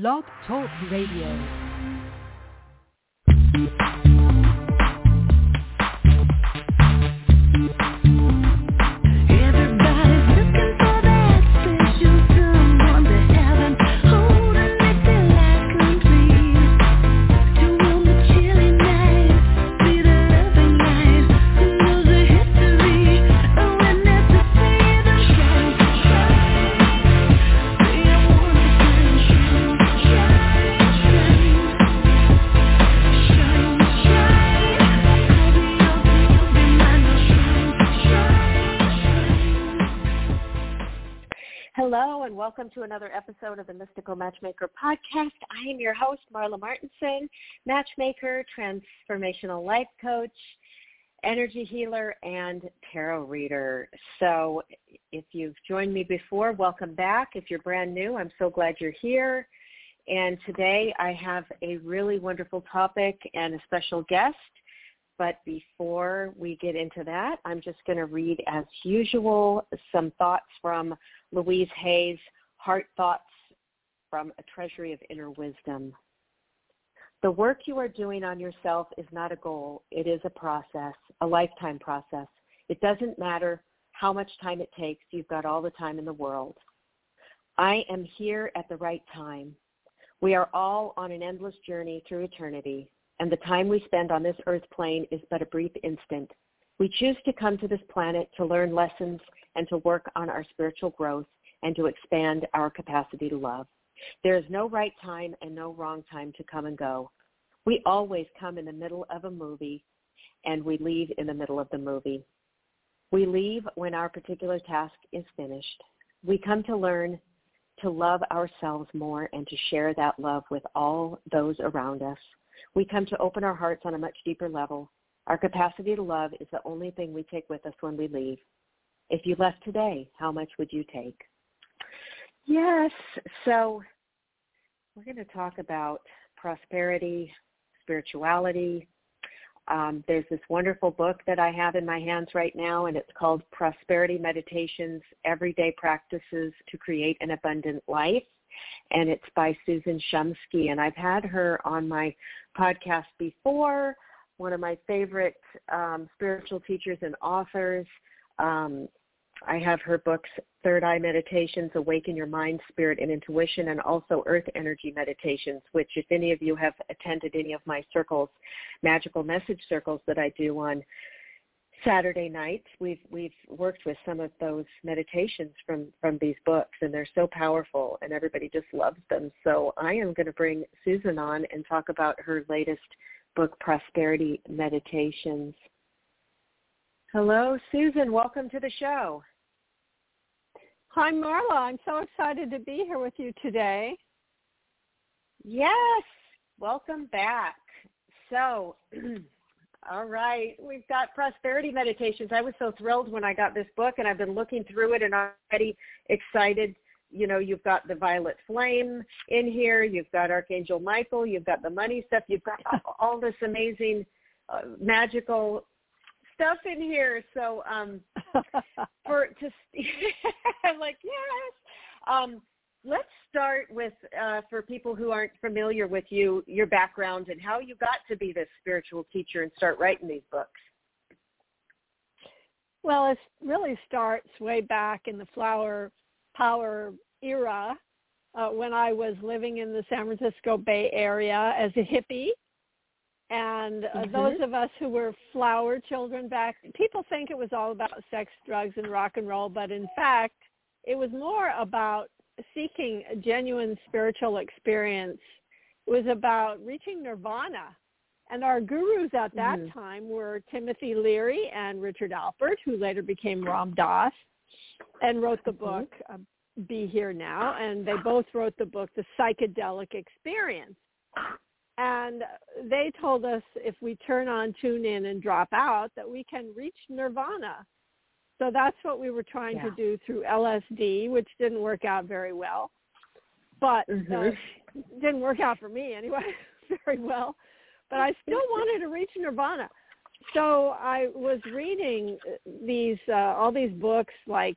Blog Talk Radio. Welcome to another episode of the Mystical Matchmaker podcast. I am your host, Marla Martenson, matchmaker, transformational life coach, energy healer, and tarot reader. So if you've joined me before, welcome back. If you're brand new, I'm so glad you're here. And today I have a really wonderful topic and a special guest. But before we get into that, I'm just going to read, as usual, some thoughts from Louise Hay's Heart Thoughts from a Treasury of Inner Wisdom. The work you are doing on yourself is not a goal. It is a process, a lifetime process. It doesn't matter how much time it takes. You've got all the time in the world. I am here at the right time. We are all on an endless journey through eternity, and the time we spend on this earth plane is but a brief instant. We choose to come to this planet to learn lessons and to work on our spiritual growth and to expand our capacity to love. There is no right time and no wrong time to come and go. We always come in the middle of a movie and we leave in the middle of the movie. We leave when our particular task is finished. We come to learn to love ourselves more and to share that love with all those around us. We come to open our hearts on a much deeper level. Our capacity to love is the only thing we take with us when we leave. If you left today, how much would you take? Yes, so we're going to talk about prosperity, spirituality. Um, there's this wonderful book that I have in my hands right now, and it's called Prosperity Meditations, Everyday Practices to Create an Abundant Life. And it's by Susan Shumsky. And I've had her on my podcast before, one of my favorite um, spiritual teachers and authors. Um, I have her books, Third Eye Meditations, Awaken Your Mind, Spirit, and Intuition, and also Earth Energy Meditations, which if any of you have attended any of my circles, magical message circles that I do on Saturday nights, we've we've worked with some of those meditations from from these books, and they're so powerful, and everybody just loves them. So I am going to bring Susan on and talk about her latest book, Prosperity Meditations. Hello, Susan. Welcome to the show. Hi, Marla. I'm so excited to be here with you today. Yes, welcome back. So, all right, we've got prosperity meditations. I was so thrilled when I got this book, and I've been looking through it and already excited. You know, you've got the violet flame in here. You've got Archangel Michael. You've got the money stuff. You've got all this amazing uh, magical stuff in here. So, um, for to I'm like yes. Um, let's start with uh, for people who aren't familiar with you, your background and how you got to be this spiritual teacher and start writing these books. Well, it really starts way back in the flower power era uh, when I was living in the San Francisco Bay Area as a hippie. And uh, Mhm. those of us who were flower children back, people think it was all about sex, drugs, and rock and roll, but in fact, it was more about seeking a genuine spiritual experience. It was about reaching nirvana. And our gurus at that Mhm. time were Timothy Leary and Richard Alpert, who later became Ram Dass and wrote the book uh, Be Here Now. And they both wrote the book The Psychedelic Experience. And they told us if we turn on, tune in, and drop out, that we can reach nirvana. So that's what we were trying to do through LSD, which didn't work out very well. But uh, Mhm. didn't work out for me anyway very well. But I still wanted to reach nirvana. So I was reading these uh, all these books like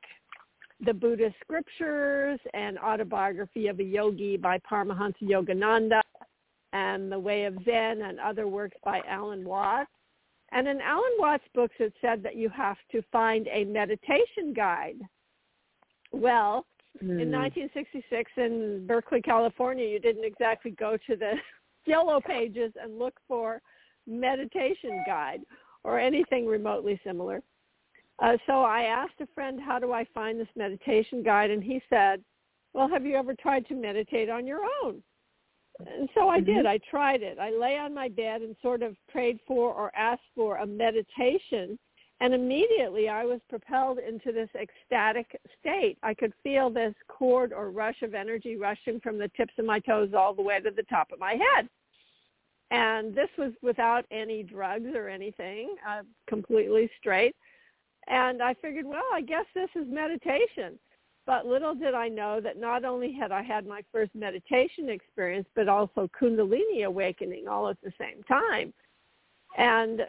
the Buddhist Scriptures and Autobiography of a Yogi by Paramahansa Yogananda and The Way of Zen and other works by Alan Watts. And in Alan Watts' books, it said that you have to find a meditation guide. Well, Mm. in 1966 in Berkeley, California, you didn't exactly go to the yellow pages and look for meditation guide or anything remotely similar. Uh, so I asked a friend, how do I find this meditation guide? And he said, well, have you ever tried to meditate on your own? And so I did. I tried it. I lay on my bed and sort of prayed for or asked for a meditation. And immediately I was propelled into this ecstatic state. I could feel this cord or rush of energy rushing from the tips of my toes all the way to the top of my head. And this was without any drugs or anything, uh, completely straight. And I figured, well, I guess this is meditation. But little did I know that not only had I had my first meditation experience, but also Kundalini awakening all at the same time. And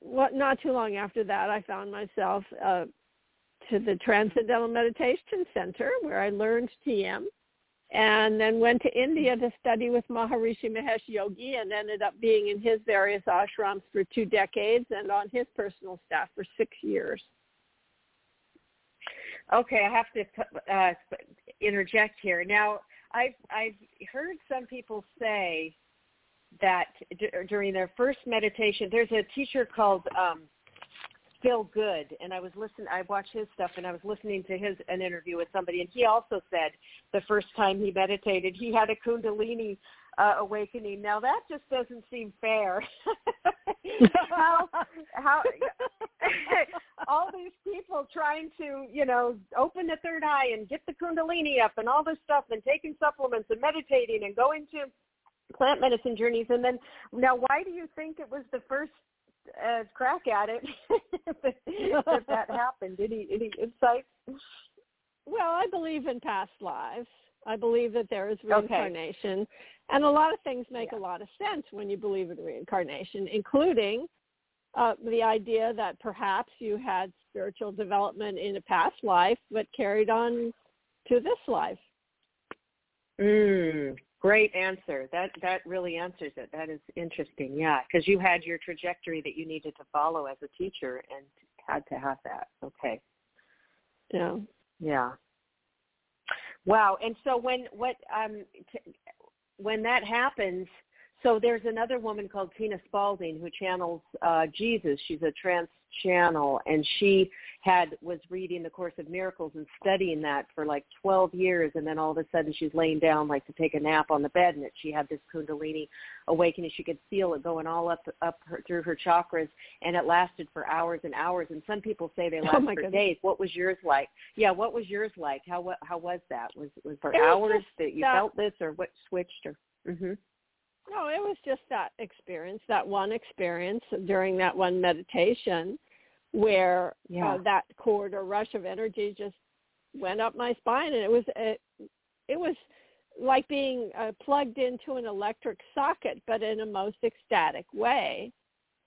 what, not too long after that, I found myself uh, to the Transcendental Meditation Center where I learned TM and then went to India to study with Maharishi Mahesh Yogi and ended up being in his various ashrams for two decades and on his personal staff for six years. Okay, I have to uh, interject here. Now, I've I've heard some people say that d- during their first meditation, there's a teacher called um, Phil Good, and I was listening. I watched his stuff, and I was listening to his an interview with somebody, and he also said the first time he meditated, he had a Kundalini uh, awakening. Now that just doesn't seem fair. how how all these people trying to you know open the third eye and get the Kundalini up and all this stuff, and taking supplements and meditating and going to plant medicine journeys, and then now why do you think it was the first uh, crack at it that, that that happened? Any any insights? Well, I believe in past lives. I believe that there is reincarnation. And a lot of things make Yeah. a lot of sense when you believe in reincarnation, including uh, the idea that perhaps you had spiritual development in a past life but carried on to this life. Mm, great answer. That that really answers it. That is interesting. Yeah, because you had your trajectory that you needed to follow as a teacher and had to have that. Okay. Yeah. Yeah. Wow. And so when what um t- when that happens, so there's another woman called Tina Spalding who channels uh Jesus. She's a trance channel and she had was reading the course of miracles and studying that for like 12 years and then all of a sudden she's laying down like to take a nap on the bed and that she had this kundalini awakening. She could feel it going all up up her, through her chakras and it lasted for hours and hours. And some people say they Oh, last my for goodness. days. What was yours like? Yeah what was yours like? How what how was that? Was was for It hours just that you that- felt this or what switched or mhm No, it was just that experience, that one experience during that one meditation where Yeah. uh, that cord or rush of energy just went up my spine and it was it, it was like being uh, plugged into an electric socket but in a most ecstatic way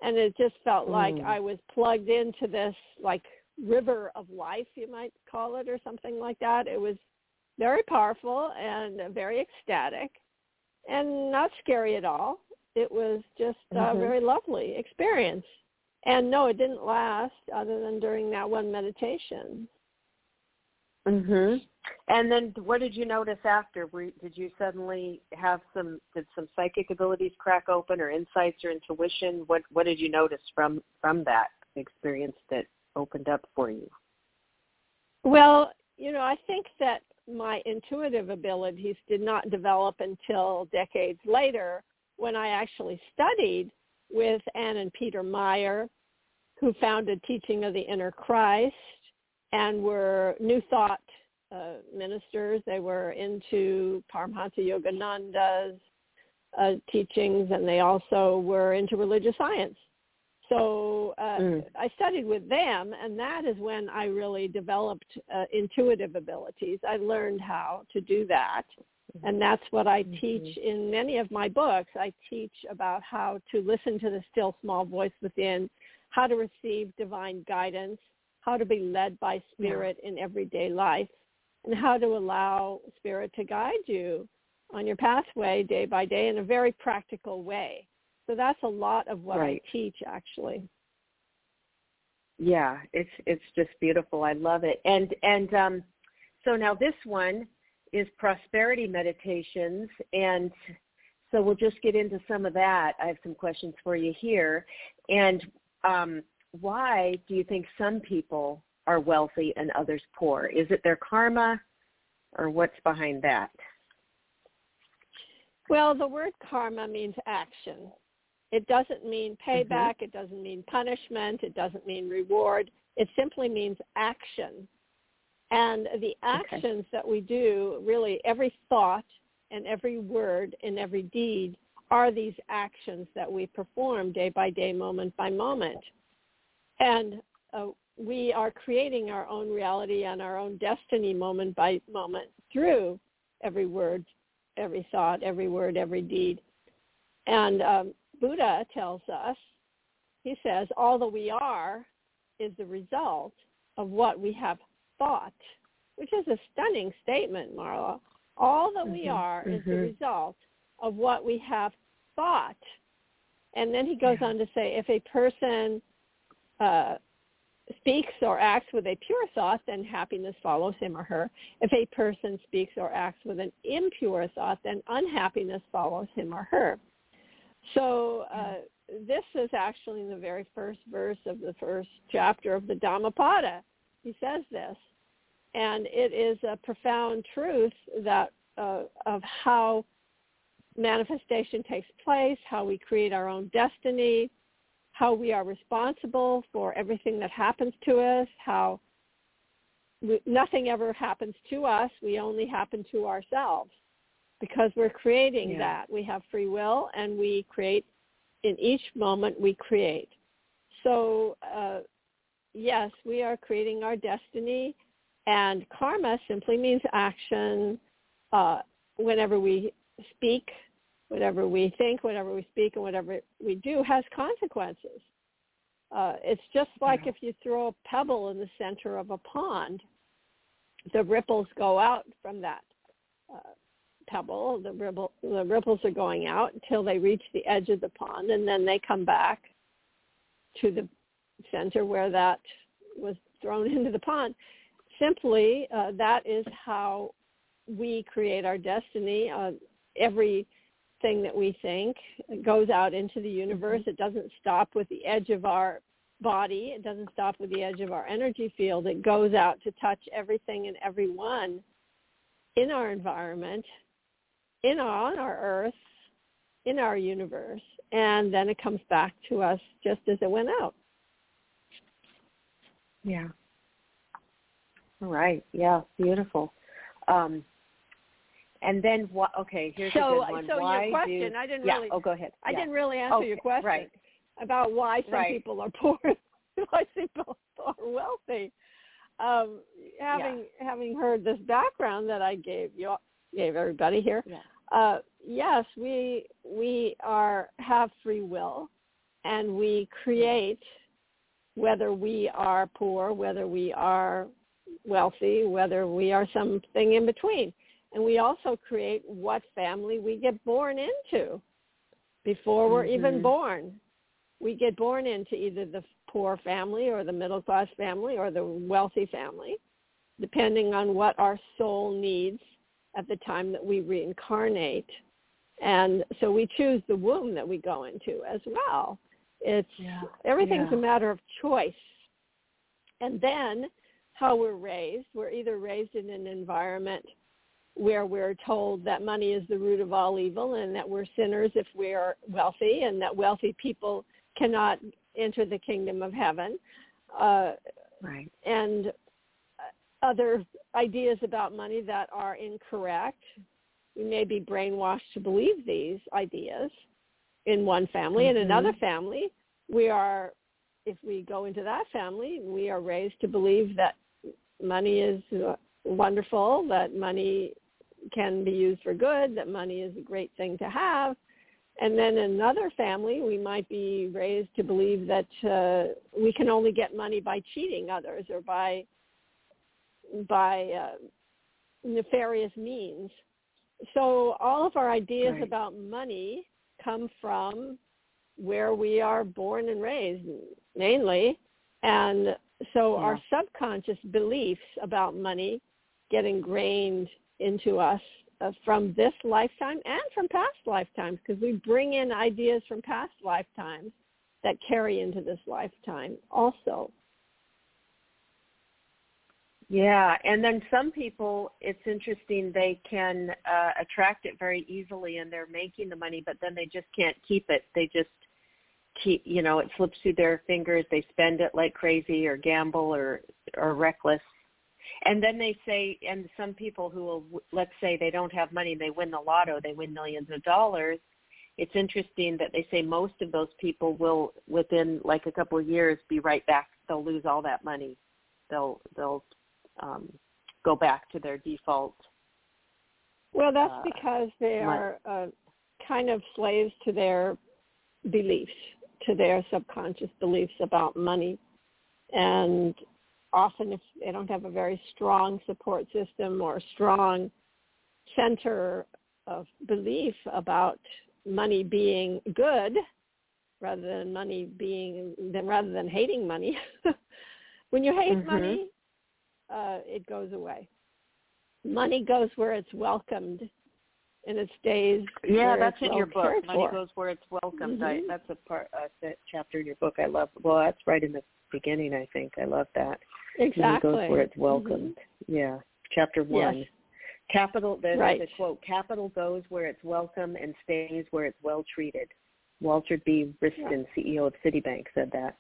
and it just felt like Mm. I was plugged into this like river of life you might call it or something like that it was very powerful and very ecstatic and not scary at all. It was just a Mhm. very lovely experience. And no, it didn't last other than during that one meditation. Mhm. And then what did you notice after? Were, did you suddenly have some did some psychic abilities crack open or insights or intuition? What what did you notice from from that experience that opened up for you? Well, you know, I think that my intuitive abilities did not develop until decades later when I actually studied with Ann and Peter Meyer, who founded Teaching of the Inner Christ and were New Thought uh, ministers. They were into Paramahansa Yogananda's uh, teachings, and they also were into religious science. So uh, Mm. I studied with them, and that is when I really developed uh, intuitive abilities. I learned how to do that, and that's what I Mhm. teach in many of my books. I teach about how to listen to the still small voice within, how to receive divine guidance, how to be led by spirit in everyday life, and how to allow spirit to guide you on your pathway day by day in a very practical way. So that's a lot of what Right. I teach actually. Yeah, it's it's just beautiful. I love it. And and um so now this one is prosperity meditations and so we'll just get into some of that. I have some questions for you here. And um why do you think some people are wealthy and others poor? Is it their karma or what's behind that? Well, the word karma means action. It doesn't mean payback. It doesn't mean punishment. It doesn't mean reward. It simply means action. And the actions that we do, really every thought and every word and every deed are these actions that we perform day by day, moment by moment. And uh, we are creating our own reality and our own destiny moment by moment through every word, every thought, every word, every deed. And um, Buddha tells us, he says, all that we are is the result of what we have thought, which is a stunning statement, Marla. All that we Mhm, are is the mhm. result of what we have thought. And then he goes Yeah. on to say, if a person uh, speaks or acts with a pure thought, then happiness follows him or her. If a person speaks or acts with an impure thought, then unhappiness follows him or her. So uh, this is actually in the very first verse of the first chapter of the Dhammapada. He says this, and it is a profound truth that uh, of how manifestation takes place, how we create our own destiny, how we are responsible for everything that happens to us, how we, nothing ever happens to us, we only happen to ourselves because we're creating Yeah. that. We have free will and we create in each moment we create. So uh, yes, we are creating our destiny and karma simply means action. Uh, whenever we speak, whatever we think, whatever we speak, and whatever we do has consequences. Uh, it's just like Yeah. if you throw a pebble in the center of a pond, the ripples go out from that uh, pebble. The, ripple, the ripples are going out until they reach the edge of the pond, and then they come back to the center where that was thrown into the pond. Simply, uh, that is how we create our destiny. Uh, everything that we think goes out into the universe. It doesn't stop with the edge of our body. It doesn't stop with the edge of our energy field. It goes out to touch everything and everyone in our environment, in our, on our earth, in our universe, and then it comes back to us just as it went out. Yeah. All right. Yeah. Beautiful. Um, and then what? Okay. Here's so, a good one. so why your question, do, I didn't yeah. really, Oh, go ahead. I Yeah. didn't really answer Okay, your question right. about why some Right. people are poor, why some people are wealthy. Um, having having heard this background that I gave you, gave everybody here, Yeah. Uh, yes, we we are have free will, and we create whether we are poor, whether we are wealthy, whether we are something in between, and we also create what family we get born into before we're even Mhm. born. We get born into either the poor family or the middle class family or the wealthy family, depending on what our soul needs at the time that we reincarnate. And so we choose the womb that we go into as well. It's Yeah. everything's Yeah. a matter of choice. And then how we're raised, we're either raised in an environment where we're told that money is the root of all evil and that we're sinners if we are wealthy and that wealthy people cannot enter the kingdom of heaven. Uh, Right. and other ideas about money that are incorrect. We may be brainwashed to believe these ideas in one family. In Mhm. another family, we are, if we go into that family, we are raised to believe that money is wonderful, that money can be used for good, that money is a great thing to have. And then another family, we might be raised to believe that uh, we can only get money by cheating others or by by uh, nefarious means. So all of our ideas Right. about money come from where we are born and raised, mainly. And so our subconscious beliefs about money get ingrained into us uh, from this lifetime and from past lifetimes because we bring in ideas from past lifetimes that carry into this lifetime also. Yeah, and then some people, it's interesting, they can uh, attract it very easily and they're making the money, but then they just can't keep it. They just keep, you know, it slips through their fingers. They spend it like crazy or gamble or, or reckless. And then they say, and some people who will, let's say they don't have money, they win the lotto, they win millions of dollars. It's interesting that they say most of those people will, within like a couple of years, be right back. They'll lose all that money. They'll, they'll um, go back to their default. Well, that's Uh, because they are uh, kind of slaves to their beliefs, to their subconscious beliefs about money. And often if they don't have a very strong support system or a strong center of belief about money being good rather than money being than rather than hating money when you hate Mhm. money uh, it goes away money goes where it's welcomed and it stays Yeah, that's in well your book. Money for. goes where it's welcomed. I, Mhm. that's a part, uh, that chapter in your book. I love. Well, that's right in the beginning. I think I love that. exactly Money goes where it's Mhm. welcomed. Yeah, chapter one. Yes. Capital. There's Right. a quote. Capital goes where it's welcome and stays where it's well treated. Walter B. Wriston, CEO of Citibank, said that.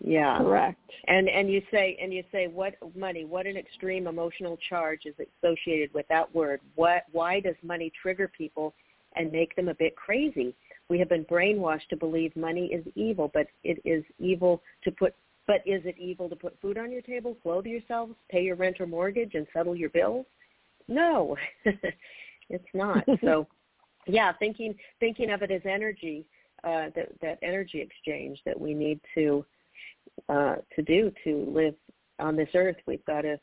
Yeah. correct And and you say and you say what money? What an extreme emotional charge is associated with that word. What? Why does money trigger people and make them a bit crazy? We have been brainwashed to believe money is evil, but it is evil to put. But is it evil to put food on your table, clothe yourselves, pay your rent or mortgage, and settle your bills? No, it's not. So, yeah, thinking thinking of it as energy, uh, that that energy exchange that we need to uh, to do to live on this earth. We've got to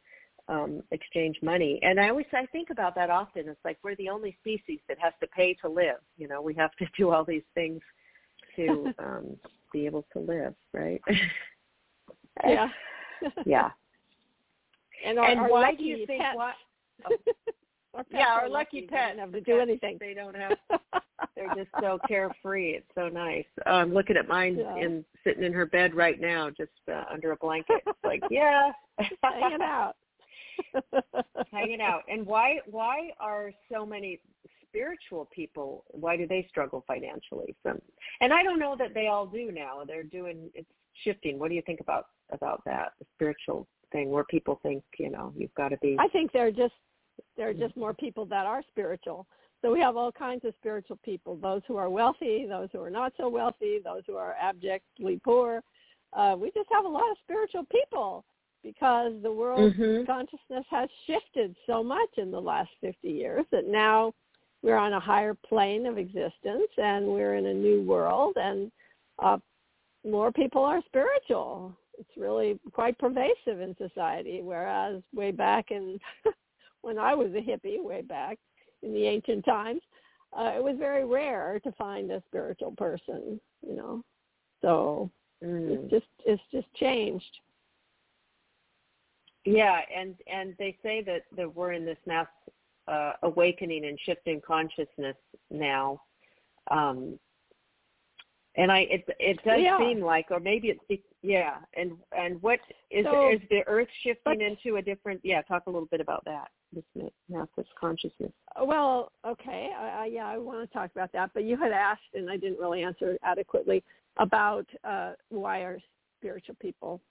um, exchange money, and I always I think about that often. It's like we're the only species that has to pay to live. You know, we have to do all these things to um, be able to live, right? yeah yeah. and and why do you think why? Our Yeah, our lucky They pets have to do anything They don't have they're just so carefree. It's so nice. I'm um, looking at mine Yeah. in sitting in her bed right now, just uh, under a blanket. It's like, yeah, hanging out hanging out. And why why are so many spiritual people? Why do they struggle financially? Some, and I don't know that they all do now. They're doing it's shifting. What do you think about about that the spiritual thing where people think you know you've got to be I think they're just there are just more people that are spiritual. So we have all kinds of spiritual people: those who are wealthy, those who are not so wealthy, those who are abjectly poor. Uh, we just have a lot of spiritual people because the world's Mhm. consciousness has shifted so much in the last 50 years that now we're on a higher plane of existence and we're in a new world and uh, more people are spiritual. It's really quite pervasive in society, whereas way back in when I was a hippie, way back in the ancient times, uh, it was very rare to find a spiritual person, you know. So Mm. it's just it's just changed. Yeah, and and they say that that we're in this mass uh, awakening and shift in consciousness now. Um, and I it it does are. seem like, or maybe it's be- yeah. And and what is So- is the Earth shifting but- into a different? Yeah, talk a little bit about that. This massive consciousness. Well, okay, I, I, yeah, I want to talk about that. But you had asked, and I didn't really answer adequately about uh, why are spiritual people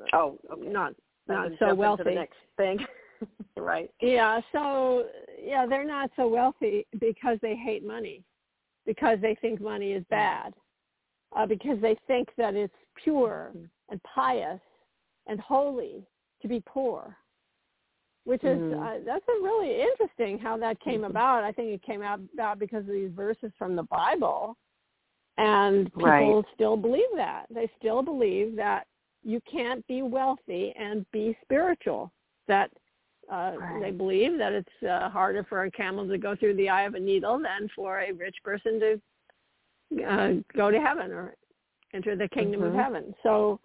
uh, Oh, okay. not not so wealthy? The next thing, right? Yeah, so yeah, they're not so wealthy because they hate money, because they think money is bad, uh, because they think that it's pure and pious and holy to be poor. which is Mhm. uh, that's a really interesting how that came Mhm. about. I think it came out about because of these verses from the Bible, and people Right. still believe that. They still believe that you can't be wealthy and be spiritual. That uh, Right. they believe that it's uh, harder for a camel to go through the eye of a needle than for a rich person to uh, go to heaven or enter the kingdom of Mhm. heaven. So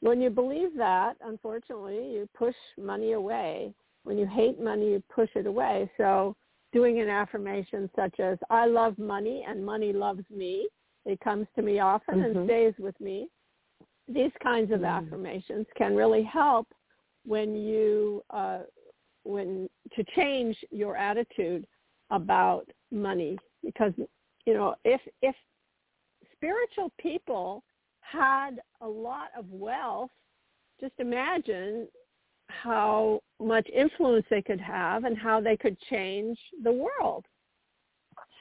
when you believe that, unfortunately, you push money away. When you hate money, you push it away. So doing an affirmation such as, I love money and money loves me. It comes to me often Mhm. and stays with me. These kinds of Mm. affirmations can really help when you, uh, when to change your attitude about money because, you know, if, if spiritual people had a lot of wealth, just imagine how much influence they could have and how they could change the world.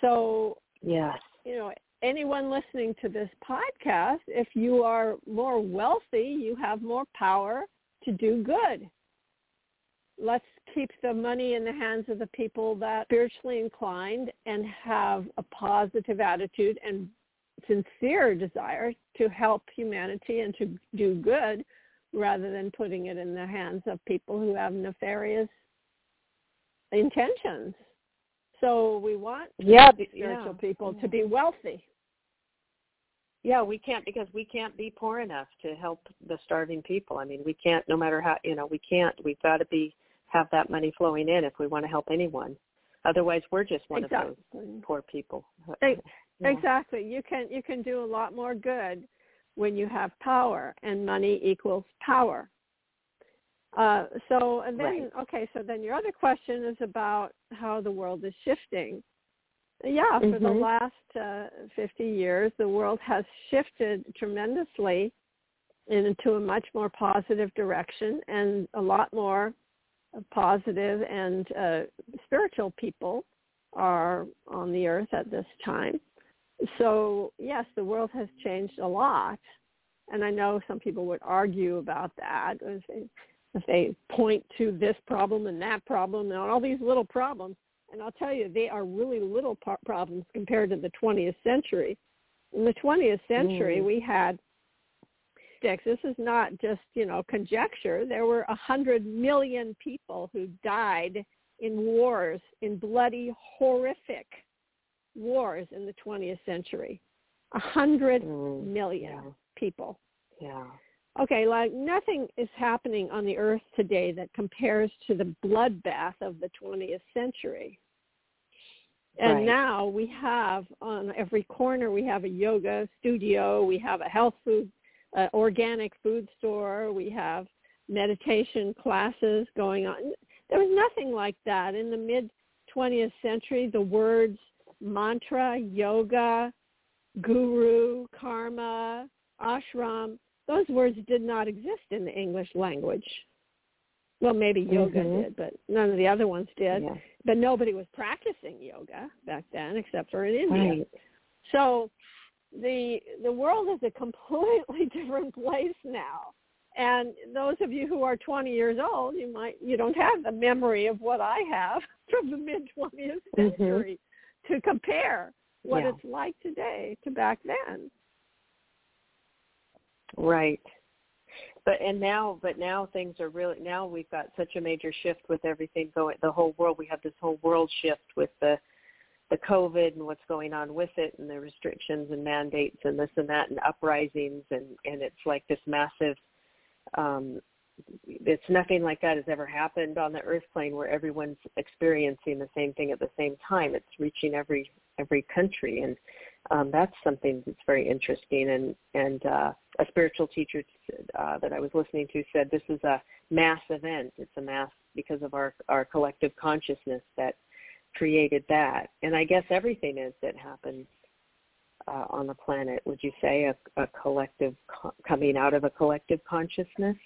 So, Yes. you know, anyone listening to this podcast, if you are more wealthy, you have more power to do good. Let's keep the money in the hands of the people that are spiritually inclined and have a positive attitude and sincere desire to help humanity and to do good rather than putting it in the hands of people who have nefarious intentions. So we want Yeah. spiritual yeah. people yeah. to be wealthy. Yeah, we can't because we can't be poor enough to help the starving people. I mean, we can't. No matter how you know, we can't. We've got to be have that money flowing in if we want to help anyone. Otherwise, we're just one of those poor people. Yeah. Exactly. You can you can do a lot more good when you have power, and money equals power. Uh, so and then Right. okay, so then your other question is about how the world is shifting. Yeah, for the Mhm. last uh, 50 years, the world has shifted tremendously into a much more positive direction, and a lot more positive and uh, spiritual people are on the earth at this time. So yes, the world has changed a lot, and I know some people would argue about that if they, if they point to this problem and that problem and all these little problems. And I'll tell you, they are really little par- problems compared to the 20th century. In the 20th century, Mm. we had sticks. This is not just you know conjecture. There were a hundred million people who died in wars, in bloody, horrific wars in the 20th century. A hundred Mm, million yeah. people. Yeah. Okay, like nothing is happening on the earth today that compares to the bloodbath of the 20th century. And Right. now we have on every corner we have a yoga studio, we have a health food, uh, organic food store, we have meditation classes going on. There was nothing like that in the mid 20th century. The words mantra, yoga, guru, karma, ashram, those words did not exist in the English language. Well, maybe yoga Mhm. did, but none of the other ones did. Yeah. But nobody was practicing yoga back then except for in India. Right. So the the world is a completely different place now. And those of you who are 20 years old, you might you don't have the memory of what I have from the mid 20th Mhm. century to compare what Yeah. it's like today to back then. Right. But and now but now things are really now we've got such a major shift with everything going the whole world we have this whole world shift with the the COVID and what's going on with it and the restrictions and mandates and this and that and uprisings and and it's like this massive um it's nothing like that has ever happened on the earth plane where everyone's experiencing the same thing at the same time. It's reaching every every country. And um that's something that's very interesting. And and uh a spiritual teacher uh that I was listening to said this is a mass event. It's a mass because of our our collective consciousness that created that. And I guess everything is that happens uh, on the planet would you say? A, a collective co- coming out of a collective consciousness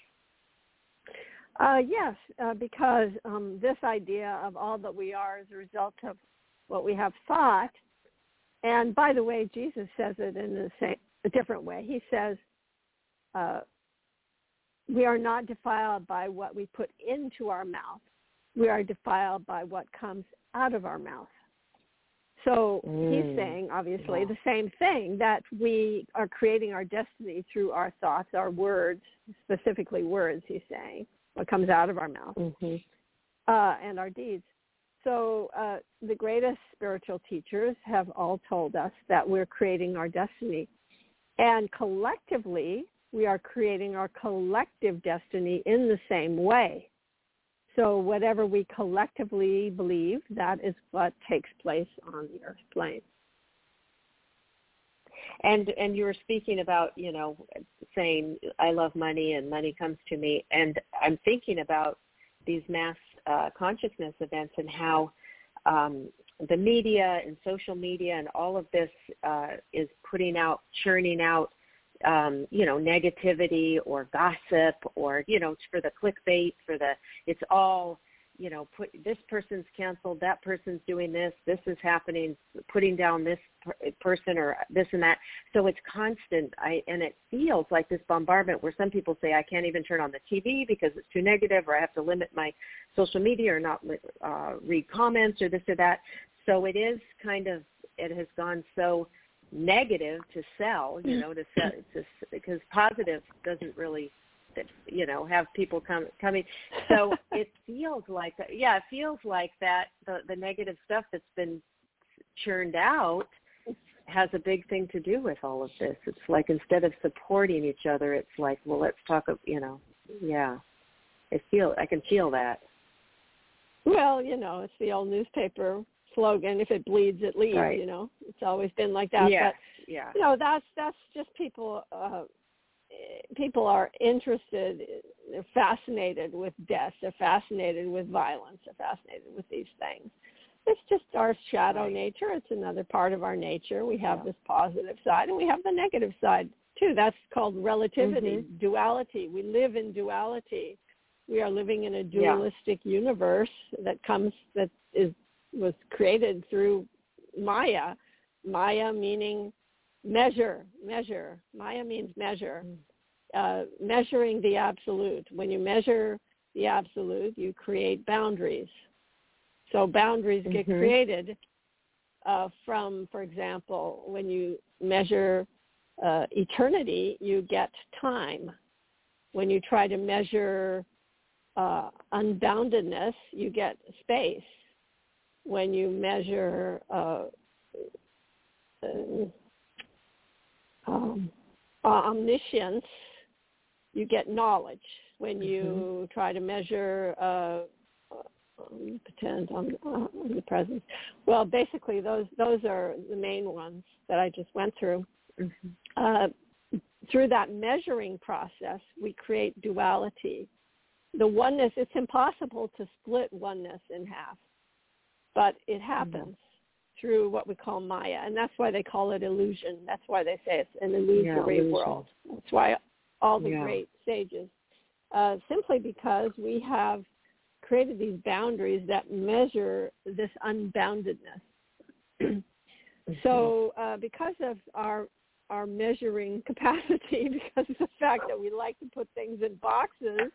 Uh, yes, uh, because um, this idea of all that we are is a result of what we have thought. And by the way, Jesus says it in the same, a different way. He says, uh, "We are not defiled by what we put into our mouth, we are defiled by what comes out of our mouth. So Mm. he's saying, obviously, Yeah. the same thing that we are creating our destiny through our thoughts, our words, specifically words, he's saying, what comes out of our mouth, hmm uh, and our deeds. So uh, the greatest spiritual teachers have all told us that we're creating our destiny. And collectively, we are creating our collective destiny in the same way. So whatever we collectively believe, that is what takes place on the earth plane. And and you were speaking about you know saying I love money and money comes to me, and I'm thinking about these mass uh, consciousness events and how um, the media and social media and all of this uh, is putting out, churning out, um, you know, negativity or gossip or you know for the clickbait, for the it's all you know, put this person's canceled, that person's doing this, this is happening, putting down this person or this and that. So it's constant. I and it feels like this bombardment where some people say I can't even turn on the TV because it's too negative, or I have to limit my social media or not uh, read comments or this or that. So it is kind of it has gone so negative to sell, you know, to sell to, because positive doesn't really you know have people come coming so it feels like yeah it feels like that the the negative stuff that's been churned out has a big thing to do with all of this it's like instead of supporting each other it's like well let's talk of you know yeah i feel i can feel that Well, you know, it's the old newspaper slogan, if it bleeds, it leads, Right. you know. It's always been like that. yeah But yeah you know that's that's just people uh people are interested they're fascinated with death they're fascinated with violence they're fascinated with these things it's just our shadow nature. It's another part of our nature. We have Yeah. this positive side and we have the negative side too. That's called relativity Mhm. duality. We live in duality. We are living in a Yeah. dualistic universe that comes that is was created through maya. Maya meaning measure measure. Maya means measure. Uh, measuring the absolute. When you measure the absolute you create boundaries so boundaries get Mhm. created uh, from for example when you measure uh, eternity you get time when you try to measure uh, unboundedness you get space when you measure uh, uh, um, omniscience, you get knowledge. When you try to measure uh, pretend I'm uh, omnipresence, well, basically those those are the main ones that I just went through. Mhm. Uh, through that measuring process, we create duality. The oneness, it's impossible to split oneness in half, but it happens through what we call Maya, and that's why they call it illusion. That's why they say it's an illusory illusion. world. That's why all the Yeah. great sages, uh, simply because we have created these boundaries that measure this unboundedness. so uh, because of our our measuring capacity, because of the fact that we like to put things in boxes,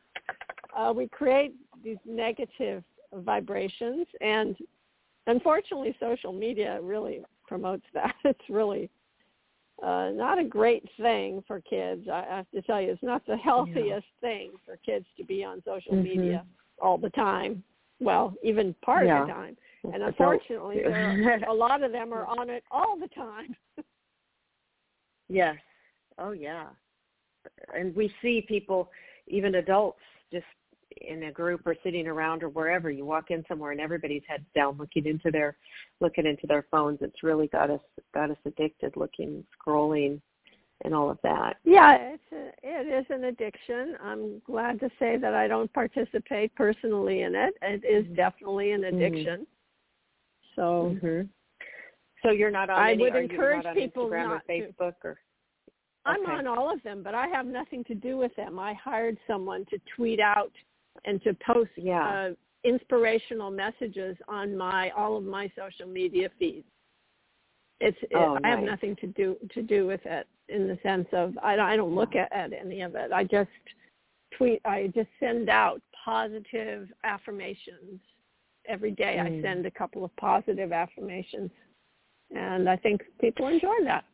uh, we create these negative vibrations. And unfortunately social media really promotes that. It's really uh, not a great thing for kids. I have to tell you it's not the healthiest thing for kids to be on social Mhm. media all the time well even part Yeah. of the time and unfortunately are, a lot of them are on it all the time Yes. Oh yeah. And we see people, even adults, just in a group or sitting around or wherever. You walk in somewhere and everybody's heads down, looking into their, looking into their phones. It's really got us got us addicted, looking, scrolling, and all of that. Yeah, it's a, it is an addiction. I'm glad to say that I don't participate personally in it. It is definitely an addiction. So hmm So you're not on I any, would encourage not people Instagram not or to. Facebook or I'm on all of them, but I have nothing to do with them. I hired someone to tweet out and to post Yeah. uh, inspirational messages on my all of my social media feeds. It's it, Oh, I have nothing to do to do with it in the sense of I, don't- I don't look at, at any of it. I just tweet. I just send out positive affirmations. Every day I Mm. send a couple of positive affirmations. And I think people enjoy that.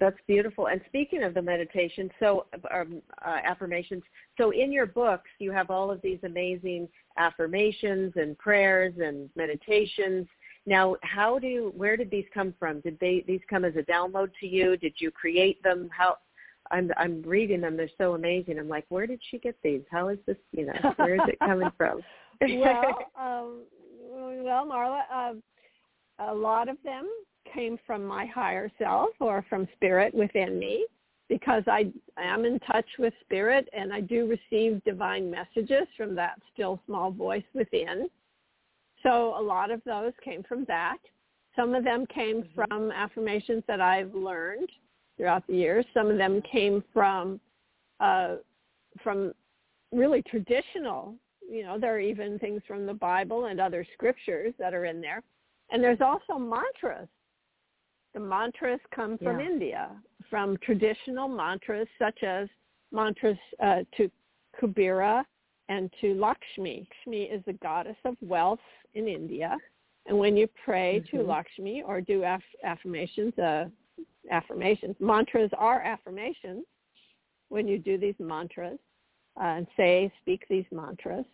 That's beautiful. And speaking of the meditation, so um, uh, affirmations. So in your books, you have all of these amazing affirmations and prayers and meditations. Now, how do where did these come from? Did they these come as a download to you? Did you create them? How I'm I'm reading them. They're so amazing. I'm like, where did she get these? How is this? You know, where is it coming from? well, um, well, Marla, uh, a lot of them came from my higher self or from spirit within me because I am in touch with spirit and I do receive divine messages from that still small voice within. So a lot of those came from that. Some of them came Mhm. from affirmations that I've learned throughout the years. Some of them came from uh, from really traditional. You know, there are even things from the Bible and other scriptures that are in there. And there's also mantras. The mantras come from Yeah. India, from traditional mantras such as mantras uh, to Kubera and to Lakshmi. Lakshmi is the goddess of wealth in India. And when you pray to Mhm. Lakshmi or do aff- affirmations, uh, affirmations, mantras are affirmations. When you do these mantras uh, and say, speak these mantras,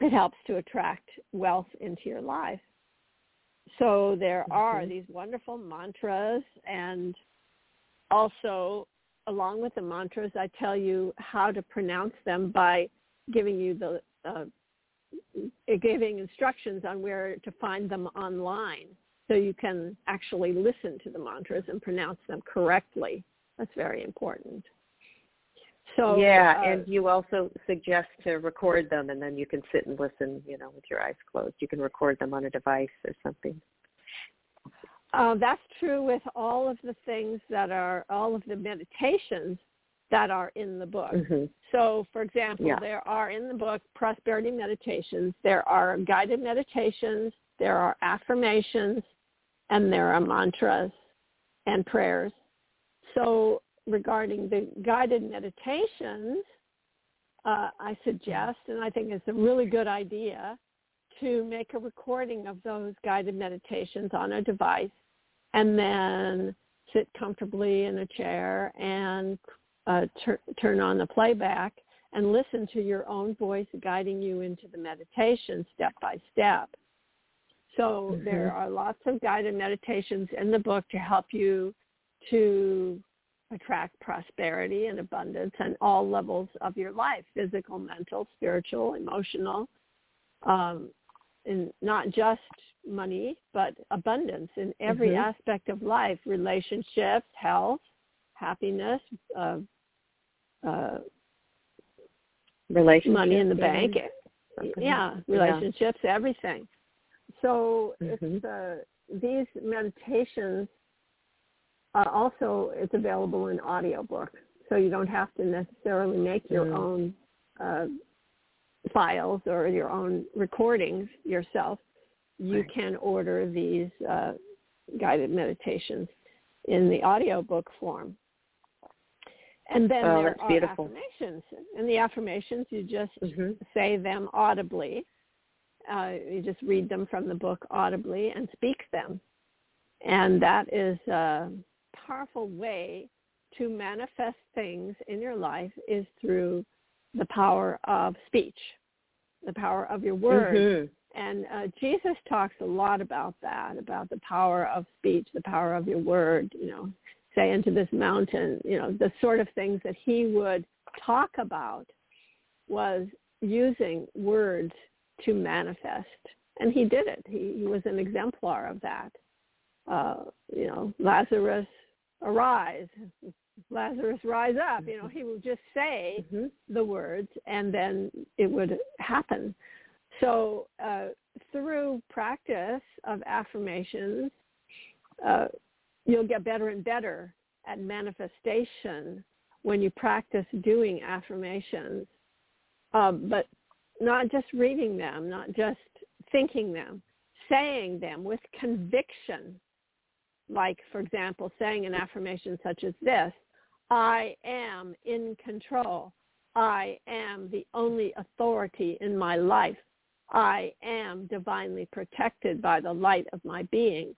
it helps to attract wealth into your life. So there are Mhm. these wonderful mantras and also along with the mantras, I tell you how to pronounce them by giving you the uh, giving instructions on where to find them online, so you can actually listen to the mantras and pronounce them correctly. That's very important. So yeah, uh, and you also suggest to record them, and then you can sit and listen. You know, with your eyes closed, you can record them on a device or something. Uh, that's true with all of the things that are all of the meditations that are in the book. hmm So, for example, Yeah. there are in the book prosperity meditations. There are guided meditations. There are affirmations, and there are mantras and prayers. So, regarding the guided meditations, uh, I suggest, and I think it's a really good idea, to make a recording of those guided meditations on a device and then sit comfortably in a chair and uh, tur- turn on the playback and listen to your own voice guiding you into the meditation step by step. So Mhm. there are lots of guided meditations in the book to help you to attract prosperity and abundance on all levels of your life, physical, mental, spiritual, emotional, um, and not just money, but abundance in every Mhm. aspect of life, relationships, health, happiness, uh, uh, Relationship. money in the yeah, bank. something. Yeah, relationships, everything. So Mhm. it's uh, these meditations are also it's available in audiobook, so you don't have to necessarily make your Mm. own uh, files or your own recordings yourself. You Right. can order these uh, guided meditations in the audiobook form. And then Oh, there are beautiful. affirmations. And the affirmations, you just Mhm. say them audibly. Uh, you just read them from the book audibly and speak them. And that is a powerful way to manifest things in your life is through the power of speech, the power of your words. Mhm. And uh, Jesus talks a lot about that, about the power of speech, the power of your word, you know, say into this mountain, you know, the sort of things that he would talk about was using words to manifest. And he did it. He, he was an exemplar of that. Uh, you know, Lazarus, arise. Lazarus, rise up. You know, he would just say Mhm. the words and then it would happen. So uh, through practice of affirmations, uh, you'll get better and better at manifestation when you practice doing affirmations, um, but not just reading them, not just thinking them, saying them with conviction. Like, for example, saying an affirmation such as this, I am in control. I am the only authority in my life. I am divinely protected by the light of my being.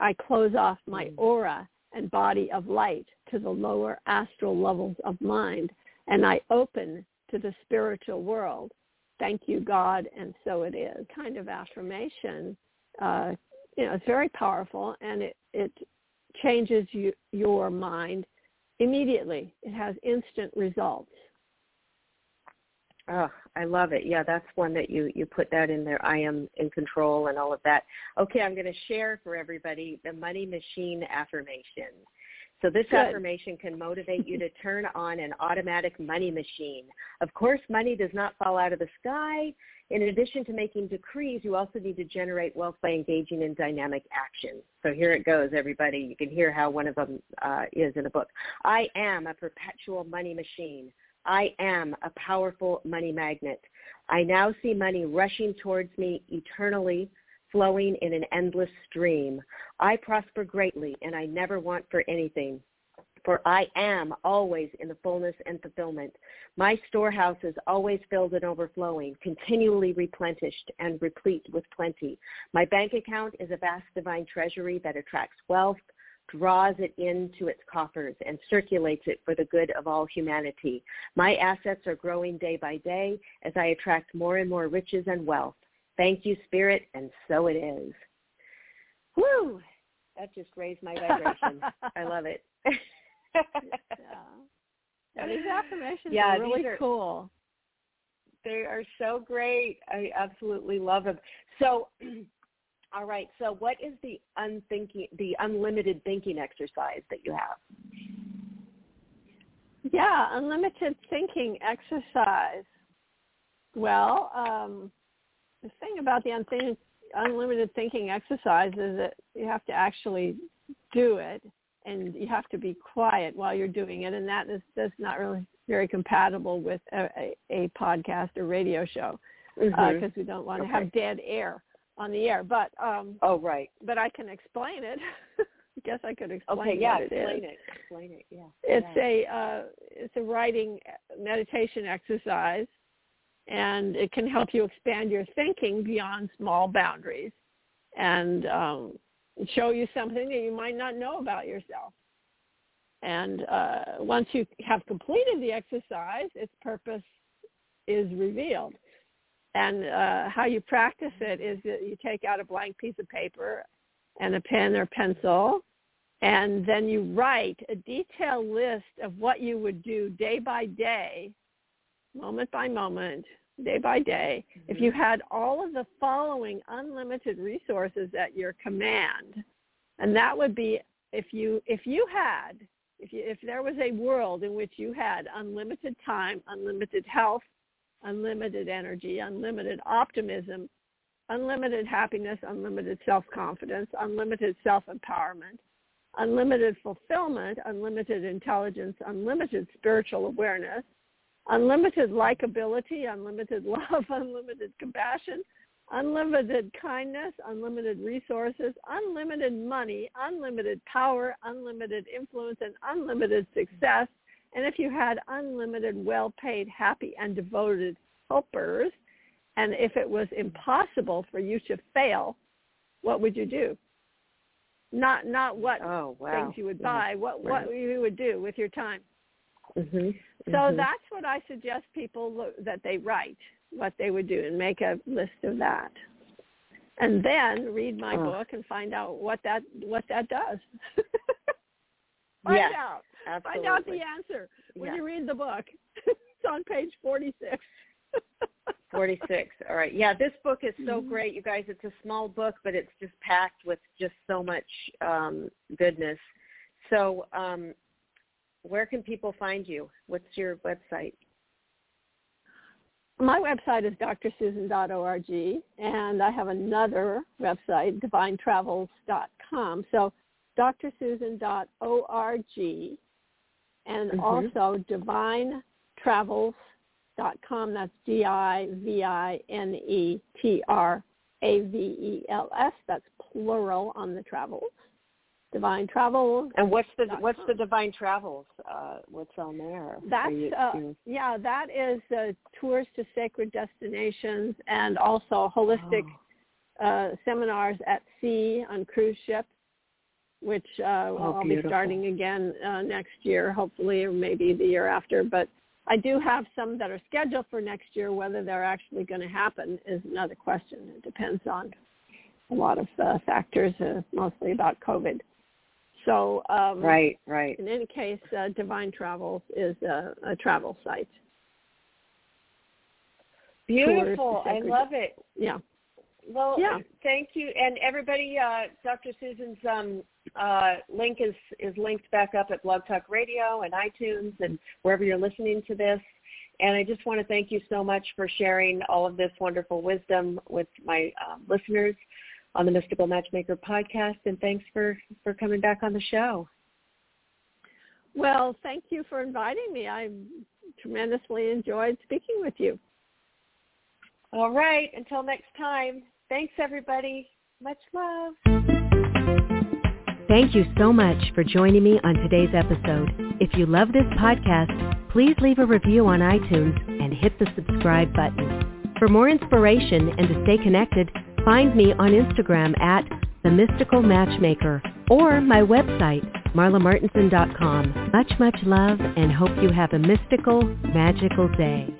I close off my Mm. aura and body of light to the lower astral levels of mind, and I open to the spiritual world. Thank you, God, and so it is. Kind of affirmation. Uh, you know, it's very powerful, and it it changes you, your mind immediately. It has instant results. Oh, I love it. Yeah, that's one that you you put that in there. I am in control and all of that. Okay, I'm going to share for everybody the money machine affirmation. So this Good. affirmation can motivate you to turn on an automatic money machine. Of course, money does not fall out of the sky. In addition to making decrees, you also need to generate wealth by engaging in dynamic action. So here it goes, everybody. You can hear how one of them uh, is in the book. I am a perpetual money machine. I am a powerful money magnet. I now see money rushing towards me eternally, flowing in an endless stream. I prosper greatly and I never want for anything. For I am always in the fullness and fulfillment. My storehouse is always filled and overflowing, continually replenished and replete with plenty. My bank account is a vast divine treasury that attracts wealth, draws it into its coffers and circulates it for the good of all humanity. My assets are growing day by day as I attract more and more riches and wealth. Thank you, Spirit, and so it is. Woo! That just raised my vibration. I love it. yeah. Yeah, these affirmations Yeah, are really are- cool. They are so great. I absolutely love them. So, all right. So, what is the unthinking, the unlimited thinking exercise that you have? Yeah, unlimited thinking exercise. Well, um, the thing about the unthink- unlimited thinking exercise is that you have to actually do it and you have to be quiet while you're doing it and that is that's not really very compatible with a, a, a podcast or radio show because Mhm. we don't want to Okay. have dead air on the air but um oh, right. but I can explain it. I guess I could explain Okay. Yeah. it Explain is. it. Explain it. Yeah. It's yeah. a uh, it's a writing meditation exercise, and it can help you expand your thinking beyond small boundaries, and um, show you something that you might not know about yourself. And uh, once you have completed the exercise, its purpose is revealed. And uh, how you practice it is that you take out a blank piece of paper and a pen or pencil, and then you write a detailed list of what you would do day by day, moment by moment, day by day, if you had all of the following unlimited resources at your command. And that would be if you if you had if you, if there was a world in which you had unlimited time, unlimited health, unlimited energy, unlimited optimism, unlimited happiness, unlimited self-confidence, unlimited self-empowerment, unlimited fulfillment, unlimited intelligence, unlimited spiritual awareness, unlimited likability, unlimited love, unlimited compassion, unlimited kindness, unlimited resources, unlimited money, unlimited power, unlimited influence, and unlimited success. And if you had unlimited, well-paid, happy, and devoted helpers, and if it was impossible for you to fail, what would you do? Not not what Oh wow. things you would buy, what what Right. you would do with your time. Mhm. So Mhm. that's what I suggest people lo- that they write what they would do and make a list of that. And then read my Oh. book and find out what that what that does. find Yes, out. Absolutely. Find out the answer when you read the book. it's on page 46. 46. All right. Yeah, this book is so Mhm. great, you guys. It's a small book, but it's just packed with just so much um, goodness. So, um, where can people find you? What's your website? My website is drsusan.org, and I have another website, divinetravels.com. So drsusan.org, and Mhm. also divinetravels.com. That's D-I-V-I-N-E-T-R-A-V-E-L-S. That's plural on the travels. Divine Travels. And what's the what's the Divine Travels? Uh, what's on there? That's you uh, yeah, that is uh, tours to sacred destinations and also holistic Oh. uh, seminars at sea on cruise ships, which uh, Oh, I'll be starting again uh, next year, hopefully, or maybe the year after. But I do have some that are scheduled for next year. Whether they're actually going to happen is another question. It depends on a lot of uh, factors, uh, mostly about COVID. So um, right, right. in any case, uh, Divine Travels is a, a travel site. Beautiful. I love it. Yeah. Well, Yeah. thank you, and everybody. Uh, Dr. Susan's um, uh, link is is linked back up at Blog Talk Radio and iTunes and wherever you're listening to this. And I just want to thank you so much for sharing all of this wonderful wisdom with my um, listeners on the Mystical Matchmaker podcast. And thanks for for coming back on the show. Well, thank you for inviting me. I tremendously enjoyed speaking with you. All right. Until next time. Thanks, everybody. Much love. Thank you so much for joining me on today's episode. If you love this podcast, please leave a review on iTunes and hit the subscribe button. For more inspiration and to stay connected, find me on Instagram at The Mystical Matchmaker or my website, marlamartenson.com. Much, much love and hope you have a mystical, magical day.